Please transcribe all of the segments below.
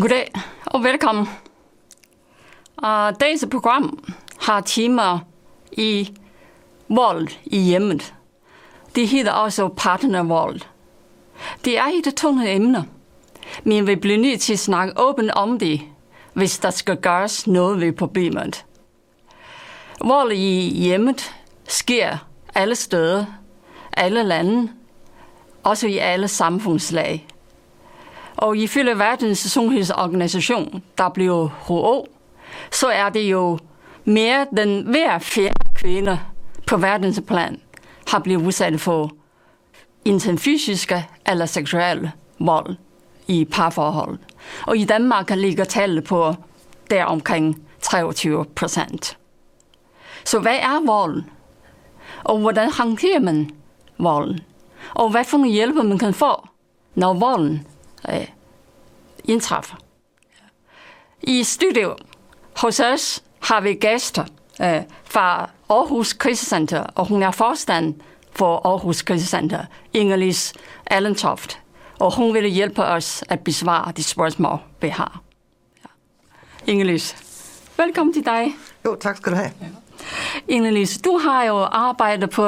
Goddag og velkommen. Uh, dagens program har timer i vold i hjemmet. Det hedder også partnervold. Det er et tunge emne, men vi bliver nødt til at snakke åbent om det, hvis der skal gøres noget ved problemet. Vold i hjemmet sker alle steder, alle lande, også i alle samfundslag. Og ifølge Verdens Sundhedsorganisation, WHO, så er det jo mere den hver fjerde kvinde på verdensplan har blevet udsat for enten fysiske eller seksuelle vold i parforhold. Og i Danmark ligger tallet på der omkring 23 procent. Så hvad er vold? Og hvordan håndterer man volden? Og hvad for nogle hjælp man kan få, når volden øh, indtræffer? I studio hos os har vi gæster øh, fra Aarhus Krisecenter, og hun er forstand for Aarhus Krisecenter, Ingelis Allentoft. Og hun vil hjælpe os at besvare de spørgsmål, vi har. Ja. Ingelis, velkommen til dig. Jo, tak skal du have. Ja. Ingelis, du har jo arbejdet på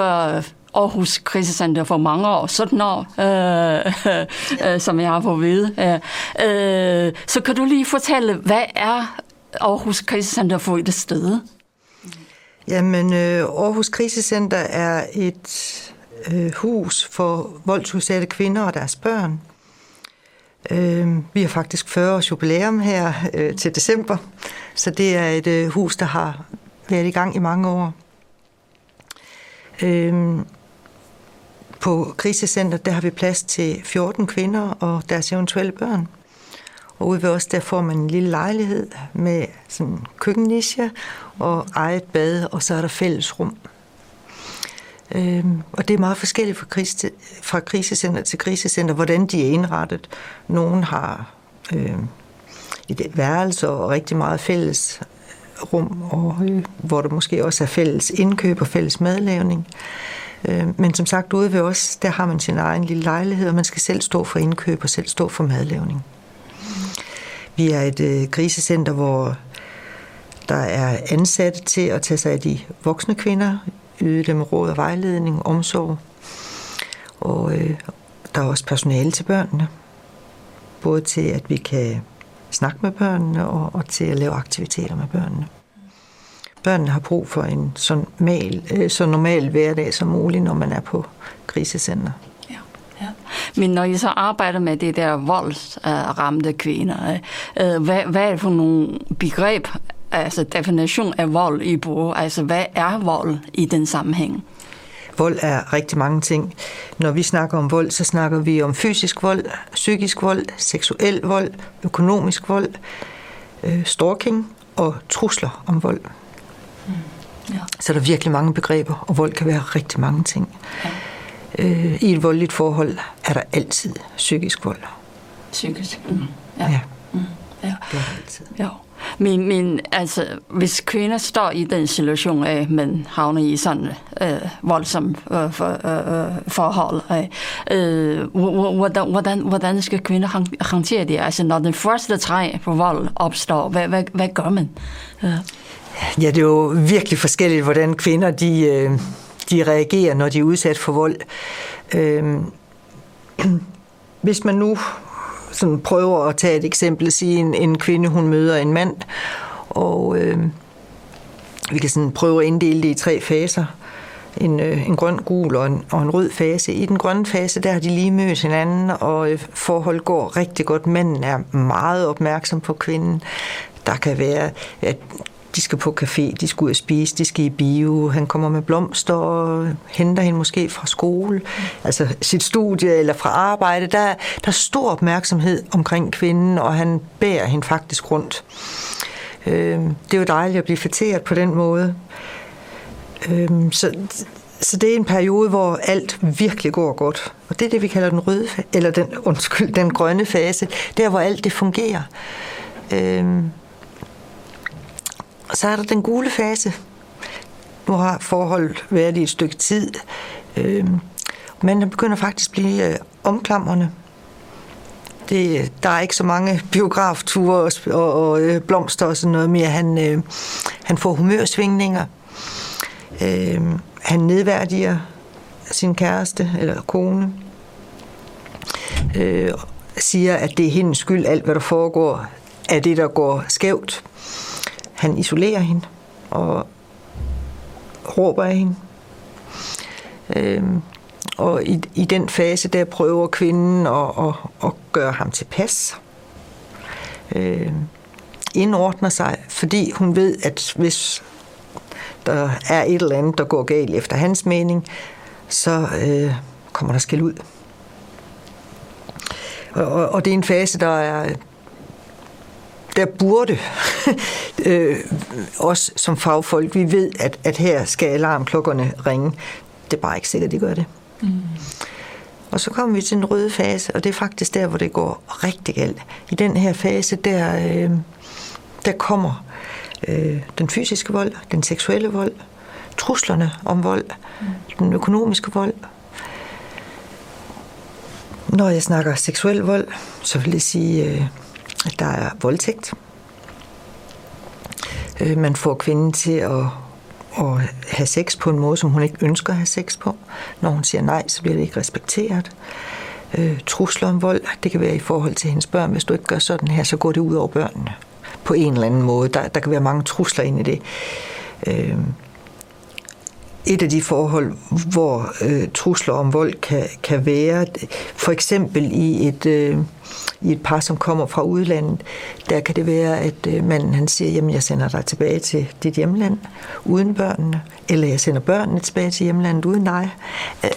Aarhus Krisecenter for mange år, 17 år, øh, øh, som jeg har fået vide. Øh, så kan du lige fortælle, hvad er Aarhus Krisecenter for et sted? Jamen, øh, Aarhus Krisecenter er et øh, hus for voldsudsatte kvinder og deres børn. Øh, vi har faktisk 40 års jubilæum her øh, til december, så det er et øh, hus, der har været i gang i mange år. Øh, på krisecenter, der har vi plads til 14 kvinder og deres eventuelle børn. Og ude ved os, der får man en lille lejlighed med sådan køkkenniche og eget bad, og så er der fællesrum. Øhm, og det er meget forskelligt fra, krise, fra krisecenter til krisecenter, hvordan de er indrettet. Nogle har øh, et værelse og rigtig meget fælles rum, og, øh, hvor der måske også er fælles indkøb og fælles madlavning. Øh, men som sagt, ude ved os, der har man sin egen lille lejlighed, og man skal selv stå for indkøb og selv stå for madlavning. Vi er et øh, krisecenter, hvor der er ansatte til at tage sig af de voksne kvinder, yde dem råd og vejledning, omsorg. Og øh, der er også personale til børnene. Både til, at vi kan snakke med børnene og, og til at lave aktiviteter med børnene. Børnene har brug for en så normal, øh, så normal hverdag som muligt, når man er på krisecenter. Men når I så arbejder med det der voldsramte kvinder, øh, hvad, hvad er det for nogle begreb, altså definition af vold i bruger? Altså hvad er vold i den sammenhæng? Vold er rigtig mange ting. Når vi snakker om vold, så snakker vi om fysisk vold, psykisk vold, seksuel vold, økonomisk vold, øh, stalking og trusler om vold. Ja. Så der er virkelig mange begreber, og vold kan være rigtig mange ting. Ja. Øh, I et voldeligt forhold er der altid psykisk vold. Psykisk? Mm. Ja. ja. Mm. ja. Det er der altid. Ja. Men, men altså, hvis kvinder står i den situation, at man havner i sådan øh, voldsom øh, for, øh, øh forhold, øh, hvordan, hvordan, hvordan skal kvinder håndtere det? Altså, når den første træ på vold opstår, hvad, hvad, hvad gør man? Øh. Ja, det er jo virkelig forskelligt, hvordan kvinder de... Øh, de reagerer, når de er udsat for vold. Øh, hvis man nu sådan prøver at tage et eksempel, sige en, en kvinde, hun møder en mand, og øh, vi kan sådan prøve at inddele det i tre faser. En, øh, en grøn, gul og en, og en rød fase. I den grønne fase, der har de lige mødt hinanden, og øh, forholdet går rigtig godt. Manden er meget opmærksom på kvinden. Der kan være, at de skal på café, de skal ud og spise, de skal i bio, han kommer med blomster og henter hende måske fra skole, altså sit studie eller fra arbejde. Der, der er stor opmærksomhed omkring kvinden, og han bærer hende faktisk rundt. Øh, det er jo dejligt at blive fatteret på den måde. Øh, så, så det er en periode, hvor alt virkelig går godt. Og det er det, vi kalder den røde, eller den, undskyld, den grønne fase. Der, hvor alt det fungerer. Øh, så er der den gule fase. Nu har forholdet været i et stykke tid. Øh, men den begynder faktisk at blive øh, omklamrende. det, der er ikke så mange biografture og, og, og øh, blomster og sådan noget mere. Han, øh, han får humørsvingninger. Øh, han nedværdiger sin kæreste eller kone. Øh, siger, at det er hendes skyld, alt hvad der foregår, er det, der går skævt. Han isolerer hende og råber af hende. Øhm, og i, i den fase, der prøver kvinden at, at, at gøre ham tilpas. Øhm, indordner sig, fordi hun ved, at hvis der er et eller andet, der går galt efter hans mening, så øh, kommer der skæld ud. Og, og, og det er en fase, der er der burde øh, os som fagfolk, vi ved, at, at her skal alarmklokkerne ringe. Det er bare ikke sikkert, de gør det. Mm. Og så kommer vi til den røde fase, og det er faktisk der, hvor det går rigtig galt. I den her fase, der, øh, der kommer øh, den fysiske vold, den seksuelle vold, truslerne om vold, mm. den økonomiske vold. Når jeg snakker seksuel vold, så vil det sige, øh, der er voldtægt. Øh, man får kvinden til at at have sex på en måde, som hun ikke ønsker at have sex på. Når hun siger nej, så bliver det ikke respekteret. Øh, trusler om vold, det kan være i forhold til hendes børn. Hvis du ikke gør sådan her, så går det ud over børnene på en eller anden måde. Der, der kan være mange trusler ind i det. Øh, et af de forhold, hvor øh, trusler om vold kan, kan være, for eksempel i et, øh, i et par, som kommer fra udlandet, der kan det være, at øh, manden han siger, jamen jeg sender dig tilbage til dit hjemland uden børnene, eller jeg sender børnene tilbage til hjemlandet uden dig.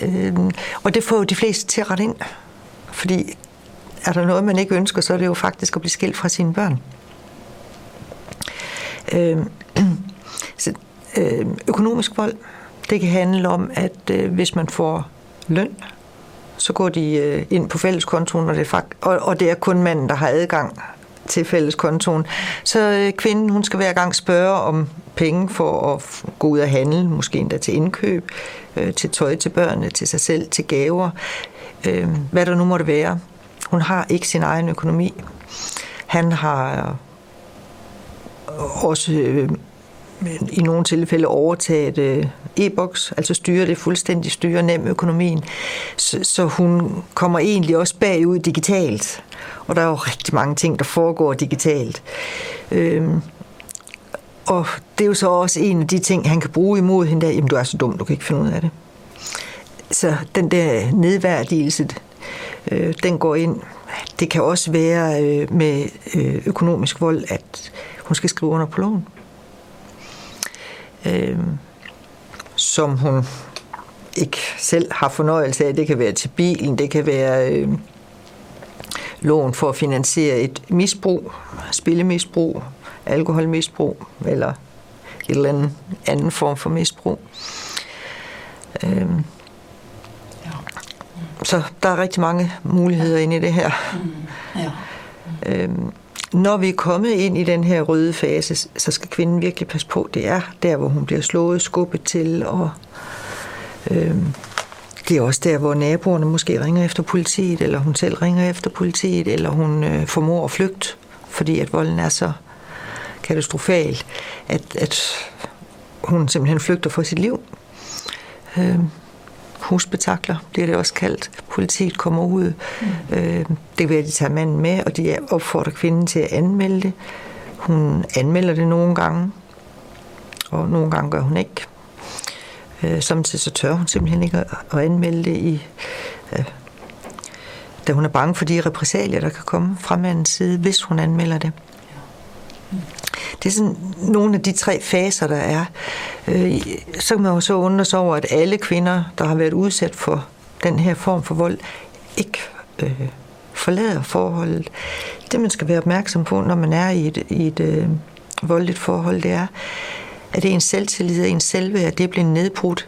Øh, og det får jo de fleste til at rette ind, fordi er der noget, man ikke ønsker, så er det jo faktisk at blive skilt fra sine børn. Øh, så, øh, økonomisk vold, det kan handle om, at øh, hvis man får løn, så går de øh, ind på fælleskontoen, og det, er fakt- og, og det er kun manden, der har adgang til fælleskontoen. Så øh, kvinden, hun skal hver gang spørge om penge for at gå ud og handle, måske endda til indkøb, øh, til tøj til børnene, til sig selv, til gaver, øh, hvad der nu måtte være. Hun har ikke sin egen økonomi. Han har øh, også øh, i nogle tilfælde overtaget øh, e-boks, altså styre det fuldstændig, styre nem økonomien. Så, så hun kommer egentlig også bagud digitalt. Og der er jo rigtig mange ting, der foregår digitalt. Øhm, og det er jo så også en af de ting, han kan bruge imod hende der, jamen du er så dum, du kan ikke finde ud af det. Så den der nedværdigelse, øh, den går ind. Det kan også være øh, med øh, økonomisk vold, at hun skal skrive under på loven øh, som hun ikke selv har fornøjelse af. Det kan være til bilen, det kan være øh, lån for at finansiere et misbrug, spillemisbrug, alkoholmisbrug eller et eller andet anden form for misbrug. Øh, så der er rigtig mange muligheder inde i det her. Mm. Ja. Øhm, når vi er kommet ind i den her røde fase, så skal kvinden virkelig passe på. Det er der, hvor hun bliver slået, skubbet til, og øh, det er også der, hvor naboerne måske ringer efter politiet, eller hun selv ringer efter politiet, eller hun øh, formår at flygte, fordi at volden er så katastrofal, at, at hun simpelthen flygter for sit liv. Øh, husbetakler, bliver det også kaldt. Politiet kommer ud. Mm. Øh, det kan være, at de tager manden med, og de opfordrer kvinden til at anmelde det. Hun anmelder det nogle gange, og nogle gange gør hun ikke. Øh, samtidig så tør hun simpelthen ikke at anmelde det i... Øh, da hun er bange for de repressalier, der kan komme fra mandens side, hvis hun anmelder det. Det er sådan nogle af de tre faser, der er. Øh, så kan man jo så undre sig over, at alle kvinder, der har været udsat for den her form for vold, ikke øh, forlader forholdet. Det, man skal være opmærksom på, når man er i et, i et øh, voldeligt forhold, det er, at ens selvtillid og ens selvværd, det bliver nedbrudt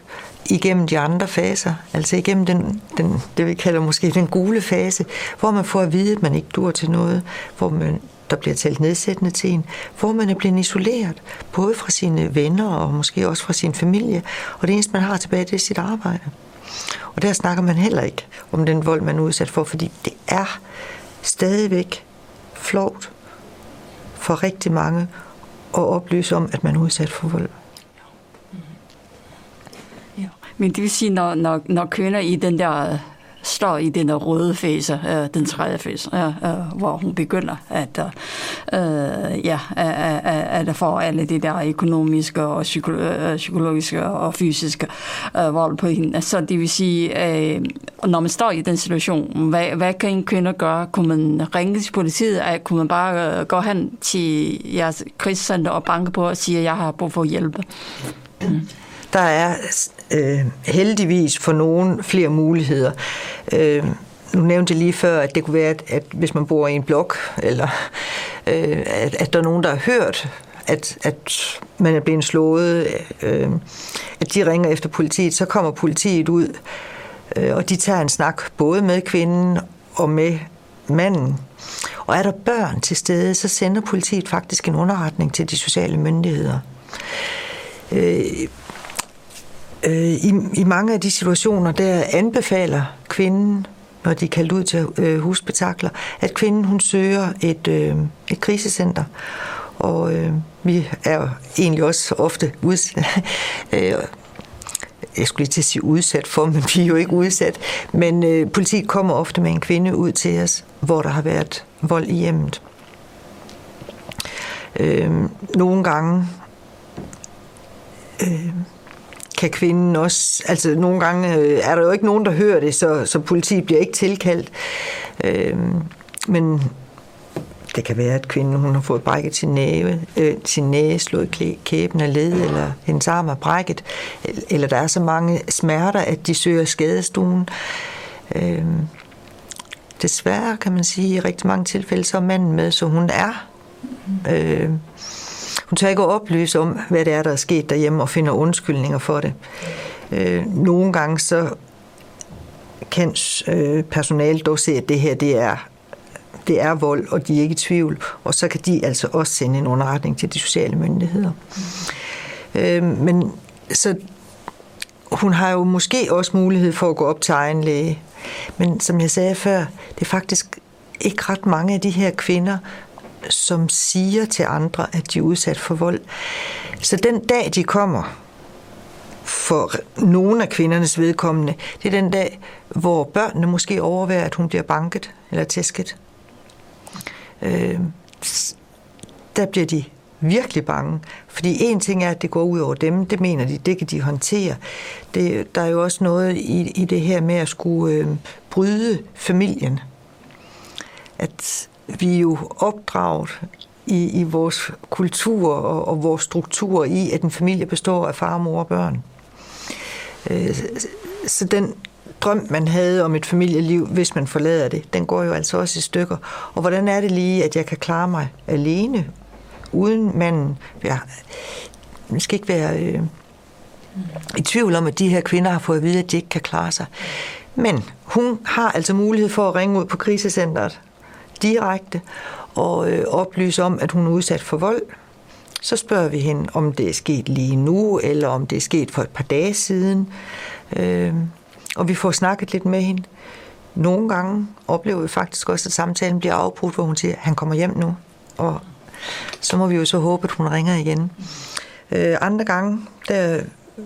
igennem de andre faser, altså igennem den, den, det vi kalder måske den gule fase, hvor man får at vide, at man ikke dur til noget, hvor man der bliver talt nedsættende til en, hvor man er blevet isoleret, både fra sine venner og måske også fra sin familie, og det eneste, man har tilbage, det er sit arbejde. Og der snakker man heller ikke om den vold, man er udsat for, fordi det er stadigvæk flovt for rigtig mange at oplyse om, at man er udsat for vold. Ja. Men det vil sige, når, når, når kvinder i den der står i den røde fase, øh, den tredje fase, øh, øh, hvor hun begynder at, øh, øh ja, at, at, få alle de der økonomiske og psykolo- øh, psykologiske og fysiske øh, vold på hende. Så det vil sige, øh, når man står i den situation, hvad, hvad kan en kvinde gøre? Kunne man ringe til politiet? Kunne man bare øh, gå hen til jeres krigscenter og banke på og sige, at jeg har brug for hjælp? Der er øh, heldigvis for nogen flere muligheder. Øh, nu nævnte jeg lige før, at det kunne være, at, at hvis man bor i en blok, eller øh, at, at der er nogen, der har hørt, at, at man er blevet slået, øh, at de ringer efter politiet, så kommer politiet ud, øh, og de tager en snak både med kvinden og med manden. Og er der børn til stede, så sender politiet faktisk en underretning til de sociale myndigheder. Øh, Øh, i, I mange af de situationer, der anbefaler kvinden, når de er kaldt ud til øh, husbetakler, at kvinden hun søger et, øh, et krisecenter. Og øh, vi er jo egentlig også ofte udsat, øh, jeg skulle lige til at sige udsat for, men vi er jo ikke udsat. Men øh, politiet kommer ofte med en kvinde ud til os, hvor der har været vold i hjemmet. Øh, nogle gange øh, kan kvinden også, altså nogle gange øh, er der jo ikke nogen, der hører det, så, så politiet bliver ikke tilkaldt. Øh, men det kan være, at kvinden hun har fået brækket sin næve, øh, sin næse, slået kæben af led, eller hendes arm er brækket, eller der er så mange smerter, at de søger skadestuen. Øh, desværre kan man sige, i rigtig mange tilfælde, så er manden med, så hun er øh, hun tør ikke at oplyse om, hvad det er, der er sket derhjemme, og finder undskyldninger for det. Øh, nogle gange så kan øh, personalet dog se, at det her det er, det er vold, og de er ikke i tvivl. Og så kan de altså også sende en underretning til de sociale myndigheder. Øh, men så hun har jo måske også mulighed for at gå op til egen læge. Men som jeg sagde før, det er faktisk ikke ret mange af de her kvinder, som siger til andre, at de er udsat for vold. Så den dag, de kommer, for nogle af kvindernes vedkommende, det er den dag, hvor børnene måske overvejer, at hun bliver banket eller tæsket. Øh, der bliver de virkelig bange. Fordi en ting er, at det går ud over dem, det mener de, det kan de håndtere. Det, der er jo også noget i, i det her med at skulle øh, bryde familien. At vi er jo opdraget i, i vores kultur og, og vores struktur i, at en familie består af far, mor og børn. Øh, så den drøm, man havde om et familieliv, hvis man forlader det, den går jo altså også i stykker. Og hvordan er det lige, at jeg kan klare mig alene, uden manden? Jeg, man skal ikke være øh, i tvivl om, at de her kvinder har fået at vide, at de ikke kan klare sig. Men hun har altså mulighed for at ringe ud på krisecentret direkte og øh, oplyse om, at hun er udsat for vold. Så spørger vi hende, om det er sket lige nu, eller om det er sket for et par dage siden. Øh, og vi får snakket lidt med hende. Nogle gange oplever vi faktisk også, at samtalen bliver afbrudt, hvor hun siger, at han kommer hjem nu. Og så må vi jo så håbe, at hun ringer igen. Øh, andre gange, der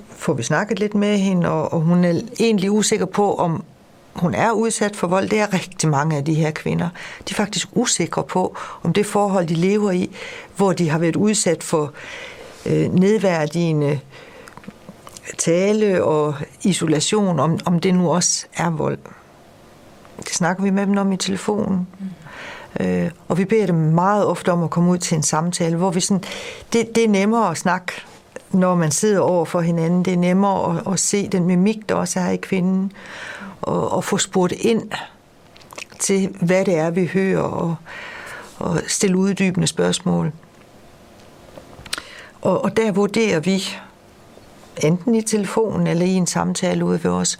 får vi snakket lidt med hende, og, og hun er egentlig usikker på, om hun er udsat for vold, det er rigtig mange af de her kvinder. De er faktisk usikre på, om det forhold, de lever i, hvor de har været udsat for øh, nedværdigende tale og isolation, om, om det nu også er vold. Det snakker vi med dem om i telefonen. Mm. Øh, og vi beder dem meget ofte om at komme ud til en samtale, hvor vi sådan, det, det er nemmere at snakke, når man sidder over for hinanden. Det er nemmere at, at se den mimik, der også er i kvinden og, og få spurgt ind til, hvad det er, vi hører, og, og stille uddybende spørgsmål. Og, og der vurderer vi, enten i telefonen eller i en samtale ude ved os,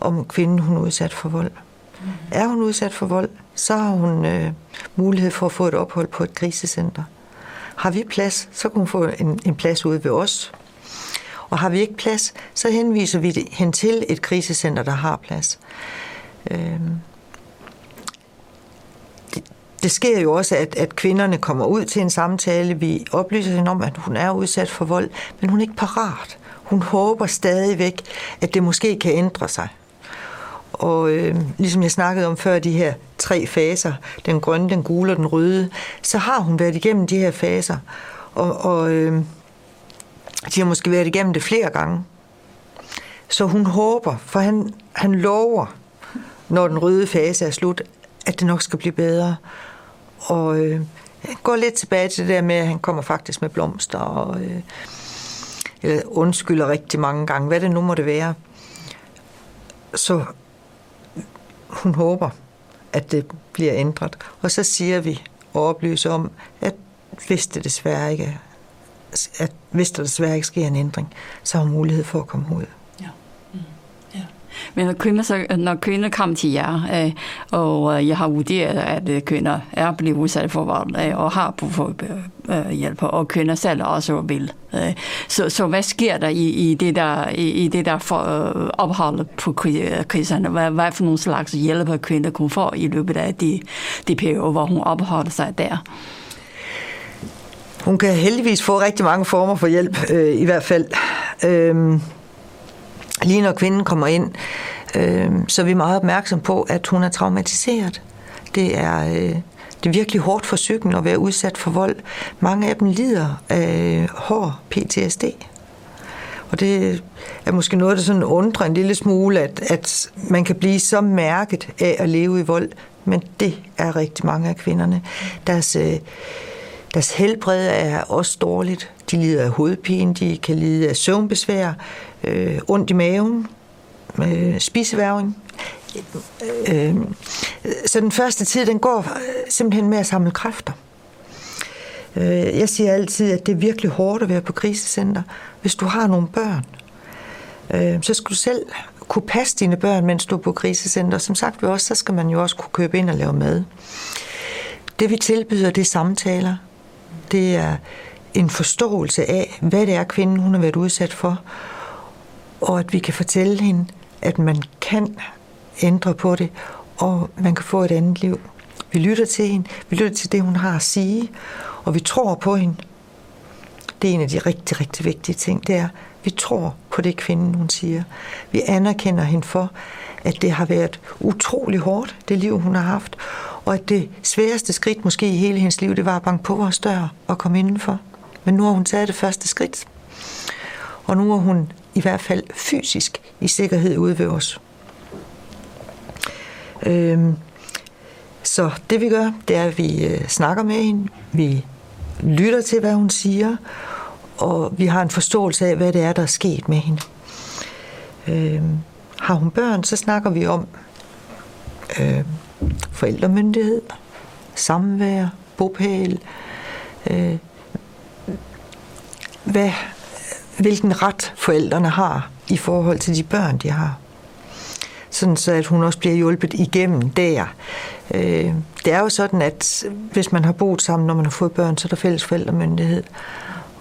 om kvinden hun er udsat for vold. Mm. Er hun udsat for vold, så har hun øh, mulighed for at få et ophold på et krisecenter. Har vi plads, så kan hun få en, en plads ude ved os, og har vi ikke plads, så henviser vi hen til et krisecenter, der har plads. Øhm, det sker jo også, at, at kvinderne kommer ud til en samtale. Vi oplyser hende om, at hun er udsat for vold, men hun er ikke parat. Hun håber stadigvæk, at det måske kan ændre sig. Og øh, ligesom jeg snakkede om før, de her tre faser, den grønne, den gule og den røde, så har hun været igennem de her faser. Og, og øh, de har måske været igennem det flere gange. Så hun håber, for han, han lover, når den røde fase er slut, at det nok skal blive bedre. Og øh, går lidt tilbage til det der med, at han kommer faktisk med blomster og øh, eller undskylder rigtig mange gange, hvad det nu må det være. Så hun håber, at det bliver ændret. Og så siger vi og oplyser om, at hvis det desværre ikke at hvis der desværre ikke sker en ændring, så har hun mulighed for at komme ud. Mm. Men når kvinder, så, når kvinder kom til jer, øh, og øh, jeg har vurderet, at øh, kvinder er blevet udsat for vold, øh, og har brug for øh, hjælp, og kvinder selv også vil. Øh, så, så hvad sker der i, i det der, i, i det der for, øh, ophold på kriserne? Hvad, hvad for nogle slags hjælp kvinder kunne få i løbet af de, de perioder, hvor hun opholder sig der? Hun kan heldigvis få rigtig mange former for hjælp, øh, i hvert fald. Øh, lige når kvinden kommer ind, øh, så er vi meget opmærksom på, at hun er traumatiseret. Det er, øh, det er virkelig hårdt for psyken at være udsat for vold. Mange af dem lider af hård PTSD. Og det er måske noget, der sådan undrer en lille smule, at, at man kan blive så mærket af at leve i vold. Men det er rigtig mange af kvinderne. Deres, øh, deres helbred er også dårligt. De lider af hovedpine, de kan lide af søvnbesvær, øh, ondt i maven, øh, spiseværving. Øh, så den første tid, den går simpelthen med at samle kræfter. Øh, jeg siger altid, at det er virkelig hårdt at være på krisecenter. Hvis du har nogle børn, øh, så skal du selv kunne passe dine børn, mens du er på krisecenter. Som sagt, også, så skal man jo også kunne købe ind og lave mad. Det vi tilbyder, det er samtaler. Det er en forståelse af, hvad det er, kvinden hun har været udsat for, og at vi kan fortælle hende, at man kan ændre på det, og man kan få et andet liv. Vi lytter til hende, vi lytter til det, hun har at sige, og vi tror på hende. Det er en af de rigtig, rigtig vigtige ting, det er, vi tror på det, kvinden hun siger. Vi anerkender hende for, at det har været utrolig hårdt, det liv, hun har haft, og at det sværeste skridt måske i hele hendes liv, det var at banke på vores dør og komme indenfor. Men nu har hun taget det første skridt. Og nu er hun i hvert fald fysisk i sikkerhed ude ved os. Øhm, så det vi gør, det er, at vi øh, snakker med hende, vi lytter til, hvad hun siger, og vi har en forståelse af, hvad det er, der er sket med hende. Øhm, har hun børn, så snakker vi om øh, forældremyndighed, samvær, bopæl, øh, hvad, hvilken ret forældrene har i forhold til de børn, de har. Sådan så, at hun også bliver hjulpet igennem der. Øh, det er jo sådan, at hvis man har boet sammen, når man har fået børn, så er der fælles forældremyndighed.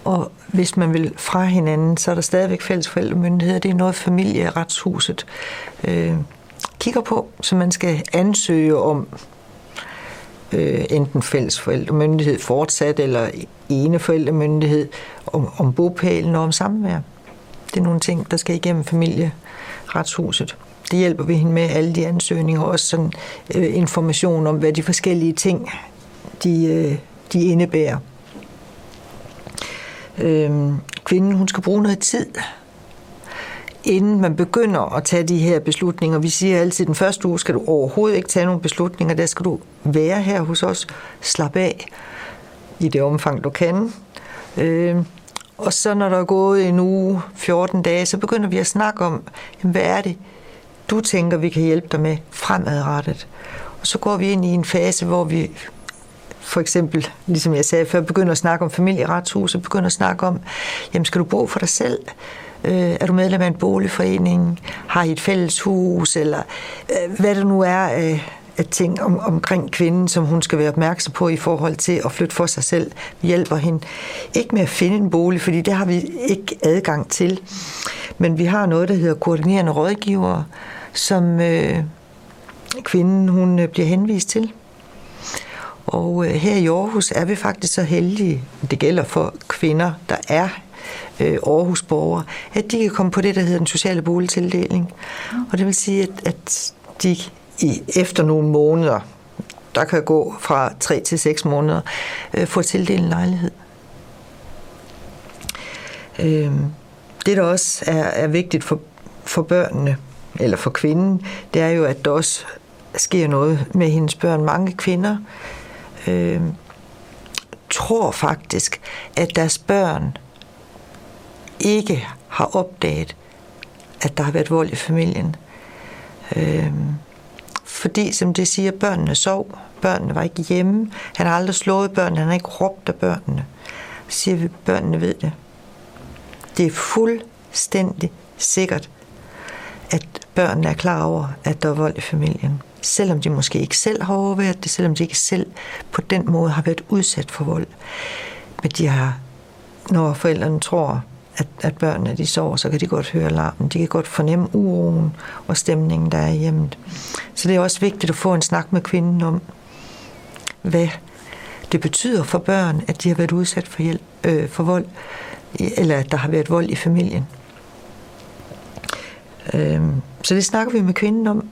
Og hvis man vil fra hinanden, så er der stadigvæk fælles forældremyndighed. Det er noget, familieretshuset øh, kigger på, som man skal ansøge om øh, enten fælles forældremyndighed fortsat, eller ene forældremyndighed om, om bopælen og om samvær. Det er nogle ting, der skal igennem familieretshuset. Det hjælper vi hende med, alle de ansøgninger, og også sådan, øh, information om, hvad de forskellige ting, de, øh, de indebærer. Øh, kvinden, hun skal bruge noget tid inden man begynder at tage de her beslutninger. Vi siger altid, at den første uge skal du overhovedet ikke tage nogen beslutninger. Der skal du være her hos os, slappe af i det omfang, du kan. Øh, og så når der er gået en uge, 14 dage, så begynder vi at snakke om, jamen, hvad er det, du tænker, vi kan hjælpe dig med fremadrettet. Og så går vi ind i en fase, hvor vi for eksempel, ligesom jeg sagde før, begynder at snakke om familieretshuset, begynder at snakke om, jamen skal du bo for dig selv? Øh, er du medlem af en boligforening? Har I et fælles hus? Eller øh, hvad det nu er øh, af ting om, omkring kvinden, som hun skal være opmærksom på i forhold til at flytte for sig selv. Vi hjælper hende ikke med at finde en bolig, fordi det har vi ikke adgang til. Men vi har noget, der hedder koordinerende rådgivere, som øh, kvinden hun øh, bliver henvist til. Og øh, her i Aarhus er vi faktisk så heldige, det gælder for kvinder, der er øh, Aarhus-borgere, at de kan komme på det, der hedder den sociale boligtildeling. Og det vil sige, at, at de i, efter nogle måneder, der kan gå fra 3 til 6 måneder, øh, får tildelt en lejlighed. Øh, det, der også er, er vigtigt for, for børnene, eller for kvinden, det er jo, at der også sker noget med hendes børn. Mange kvinder øh, tror faktisk, at deres børn ikke har opdaget, at der har været vold i familien. Øh, fordi, som det siger, børnene sov. Børnene var ikke hjemme. Han har aldrig slået børnene. Han har ikke råbt af børnene. Så siger vi, børnene ved det. Det er fuldstændig sikkert, at børnene er klar over, at der er vold i familien. Selvom de måske ikke selv har overværet det, selvom de ikke selv på den måde har været udsat for vold. Men de har, når forældrene tror, at, at børnene de sover, så kan de godt høre larmen. De kan godt fornemme uroen og stemningen, der er i hjemmet. Så det er også vigtigt at få en snak med kvinden om, hvad det betyder for børn, at de har været udsat for, hjælp, øh, for vold, eller at der har været vold i familien. Øh, så det snakker vi med kvinden om,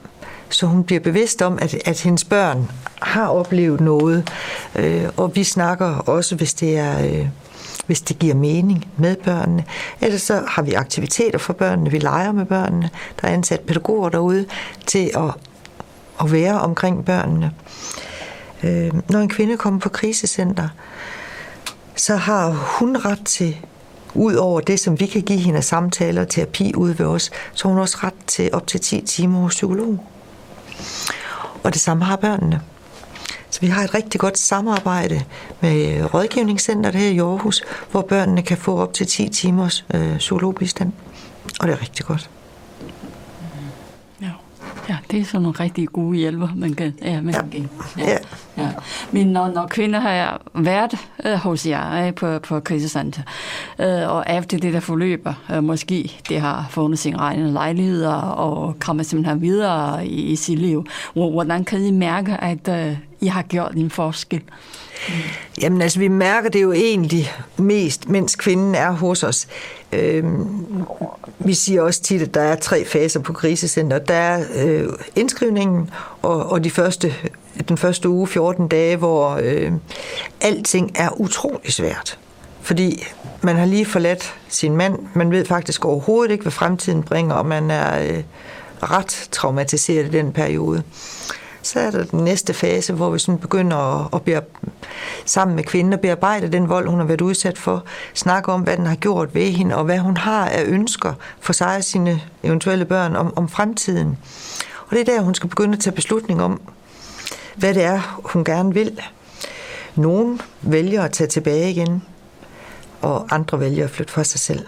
så hun bliver bevidst om, at, at hendes børn har oplevet noget. Øh, og vi snakker også, hvis det er... Øh, hvis det giver mening med børnene. Ellers så har vi aktiviteter for børnene, vi leger med børnene. Der er ansat pædagoger derude til at, at være omkring børnene. Øh, når en kvinde kommer på krisecenter, så har hun ret til, ud over det, som vi kan give hende af samtaler og terapi ude ved os, så har hun også ret til op til 10 timer hos psykolog. Og det samme har børnene. Så vi har et rigtig godt samarbejde med øh, rådgivningscenteret her i Aarhus, hvor børnene kan få op til 10 timers øh, psykologbistand. Og det er rigtig godt. Ja, det er sådan nogle rigtig gode hjælper, man kan, ja, man ja. kan give. Ja. Ja. Ja. Men når, når kvinder har været øh, hos jer øh, på, på krisecenter, øh, og efter det der forløber, øh, måske det har fundet sin egne lejligheder og kommer simpelthen videre i, i sit liv, hvordan kan I mærke, at øh, I har gjort en forskel? Jamen altså, vi mærker det jo egentlig mest, mens kvinden er hos os. Øhm, vi siger også tit, at der er tre faser på krisecenter. Der er øh, indskrivningen og, og de første, den første uge, 14 dage, hvor øh, alting er utrolig svært. Fordi man har lige forladt sin mand. Man ved faktisk overhovedet ikke, hvad fremtiden bringer, og man er øh, ret traumatiseret i den periode. Så er der den næste fase, hvor vi sådan begynder at, at bear, sammen med kvinden at bearbejde den vold, hun har været udsat for. Snakke om, hvad den har gjort ved hende, og hvad hun har af ønsker for sig og sine eventuelle børn om, om fremtiden. Og det er der, hun skal begynde at tage beslutning om, hvad det er, hun gerne vil. Nogen vælger at tage tilbage igen, og andre vælger at flytte fra sig selv.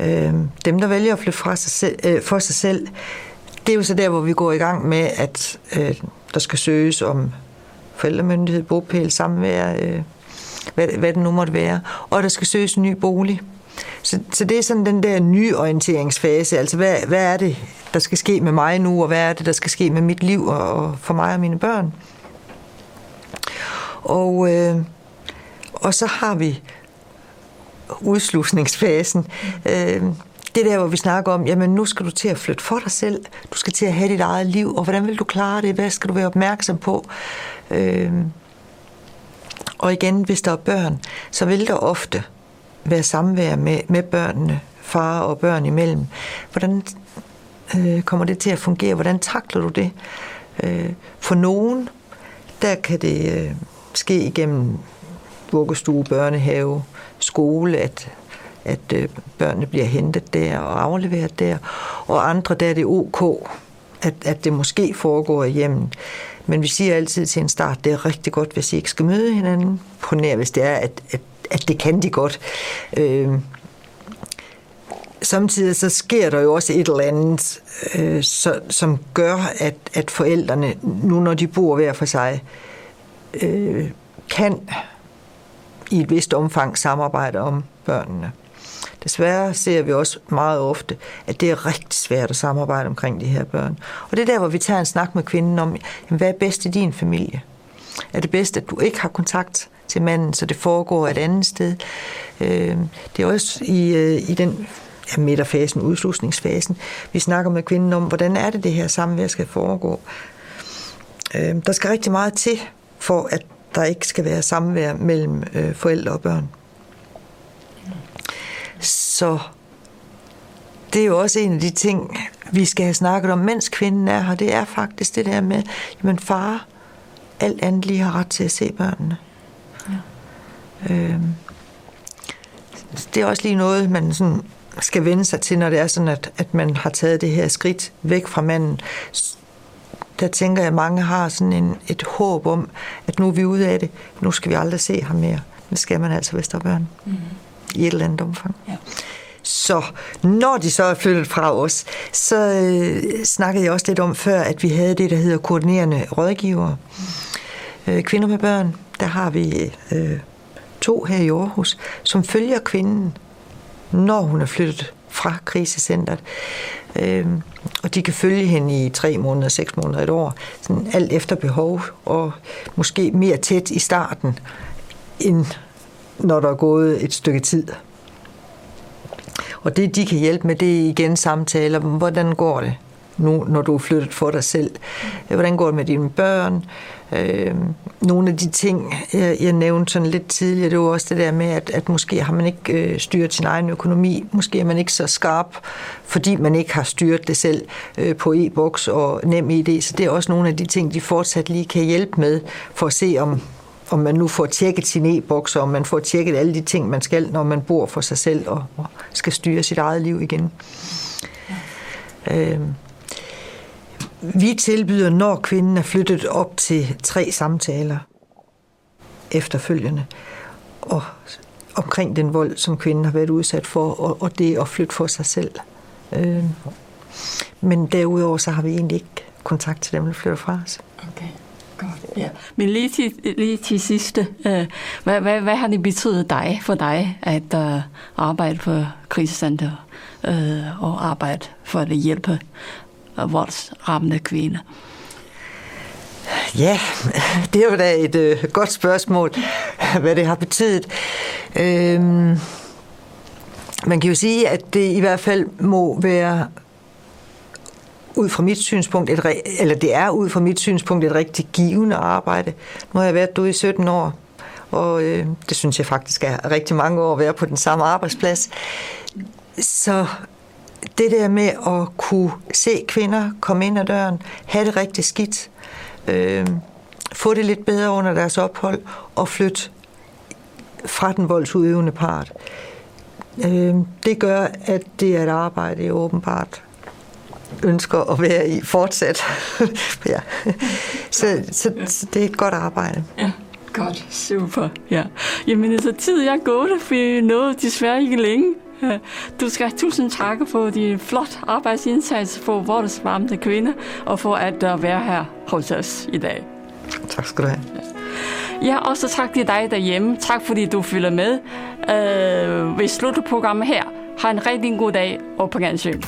Øhm, dem, der vælger at flytte fra sig selv, øh, for sig selv, det er jo så der, hvor vi går i gang med, at øh, der skal søges om forældremyndighed, bopæl, samvær, øh, hvad, hvad det nu måtte være, og der skal søges en ny bolig. Så, så det er sådan den der nyorienteringsfase, altså hvad, hvad er det, der skal ske med mig nu, og hvad er det, der skal ske med mit liv og, og for mig og mine børn. Og, øh, og så har vi udslusningsfasen. Øh, det der, hvor vi snakker om, jamen nu skal du til at flytte for dig selv, du skal til at have dit eget liv, og hvordan vil du klare det, hvad skal du være opmærksom på? Øh, og igen, hvis der er børn, så vil der ofte være samvær med, med børnene, far og børn imellem. Hvordan øh, kommer det til at fungere? Hvordan takler du det? Øh, for nogen, der kan det øh, ske igennem vuggestue, børnehave, skole, at at øh, børnene bliver hentet der og afleveret der, og andre der er det ok, at, at det måske foregår i hjemmet. Men vi siger altid til en start, det er rigtig godt, hvis I ikke skal møde hinanden, på nær hvis det er, at, at, at det kan de godt. Øh, samtidig så sker der jo også et eller andet, øh, så, som gør, at, at forældrene, nu når de bor hver for sig, øh, kan i et vist omfang samarbejde om børnene. Desværre ser vi også meget ofte, at det er rigtig svært at samarbejde omkring de her børn. Og det er der, hvor vi tager en snak med kvinden om, jamen, hvad er bedst i din familie? er det bedst, at du ikke har kontakt til manden, så det foregår et andet sted. Øh, det er også i, øh, i den ja, midterfasen, udslusningsfasen, vi snakker med kvinden om, hvordan er det, det her samvær skal foregå. Øh, der skal rigtig meget til, for at der ikke skal være samvær mellem øh, forældre og børn. Så det er jo også en af de ting, vi skal have snakket om, mens kvinden er her. Det er faktisk det der med, jamen far, alt andet lige har ret til at se børnene. Ja. Øhm, det er også lige noget, man sådan skal vende sig til, når det er sådan, at, at man har taget det her skridt væk fra manden. Der tænker jeg, at mange har sådan en, et håb om, at nu er vi ude af det. Nu skal vi aldrig se ham mere. Det skal man altså, hvis der er børn. Mm. I et eller andet omfang. Ja. Så når de så er flyttet fra os, så øh, snakkede jeg også lidt om før, at vi havde det, der hedder koordinerende rådgivere. Øh, kvinder med børn, der har vi øh, to her i Aarhus, som følger kvinden, når hun er flyttet fra krisecentret. Øh, og de kan følge hende i tre måneder, seks måneder, et år, sådan alt efter behov, og måske mere tæt i starten, end når der er gået et stykke tid. Og det, de kan hjælpe med, det er igen samtaler. Hvordan går det nu, når du er flyttet for dig selv? Hvordan går det med dine børn? Øh, nogle af de ting, jeg, jeg nævnte sådan lidt tidligere, det var også det der med, at, at måske har man ikke øh, styret sin egen økonomi. Måske er man ikke så skarp, fordi man ikke har styret det selv øh, på e-boks og nem idé. Så det er også nogle af de ting, de fortsat lige kan hjælpe med, for at se, om, om man nu får tjekket sin e-boks, og om man får tjekket alle de ting, man skal, når man bor for sig selv og, og skal styre sit eget liv igen. Øh, vi tilbyder, når kvinden er flyttet op til tre samtaler efterfølgende, og omkring den vold, som kvinden har været udsat for, og, og det at flytte for sig selv. Øh, men derudover så har vi egentlig ikke kontakt til dem, der flytter fra os. Okay. Ja. Men lige til, lige til sidste, øh, hvad, hvad, hvad har det betydet dig, for dig at øh, arbejde for krisecenter øh, og arbejde for at hjælpe øh, voldsramte kvinder? Ja, det er jo da et øh, godt spørgsmål, hvad det har betydet. Øh, man kan jo sige, at det i hvert fald må være ud fra mit synspunkt, et, eller det er ud fra mit synspunkt et rigtig givende arbejde. Nu har jeg været derude i 17 år, og øh, det synes jeg faktisk er rigtig mange år at være på den samme arbejdsplads. Så det der med at kunne se kvinder komme ind ad døren, have det rigtig skidt, øh, få det lidt bedre under deres ophold og flytte fra den voldsudøvende part. Øh, det gør, at det er et arbejde, åbenbart ønsker at være i fortsat. ja. så, så, så det er et godt arbejde. Ja. Godt, super. Ja. Jamen, altså, tid jeg gået, for vi nåede desværre ikke længe. Du skal tusind tak for din flot arbejdsindsats for vores varmte kvinder, og for at uh, være her hos os i dag. Tak skal du have. Ja, også tak til dig derhjemme. Tak fordi du følger med. Uh, vi slutter programmet her. Ha' en rigtig god dag, og på gensyn.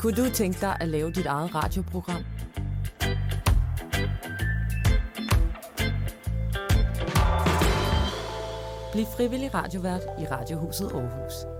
Kunne du tænke dig at lave dit eget radioprogram? Bliv frivillig radiovært i Radiohuset Aarhus.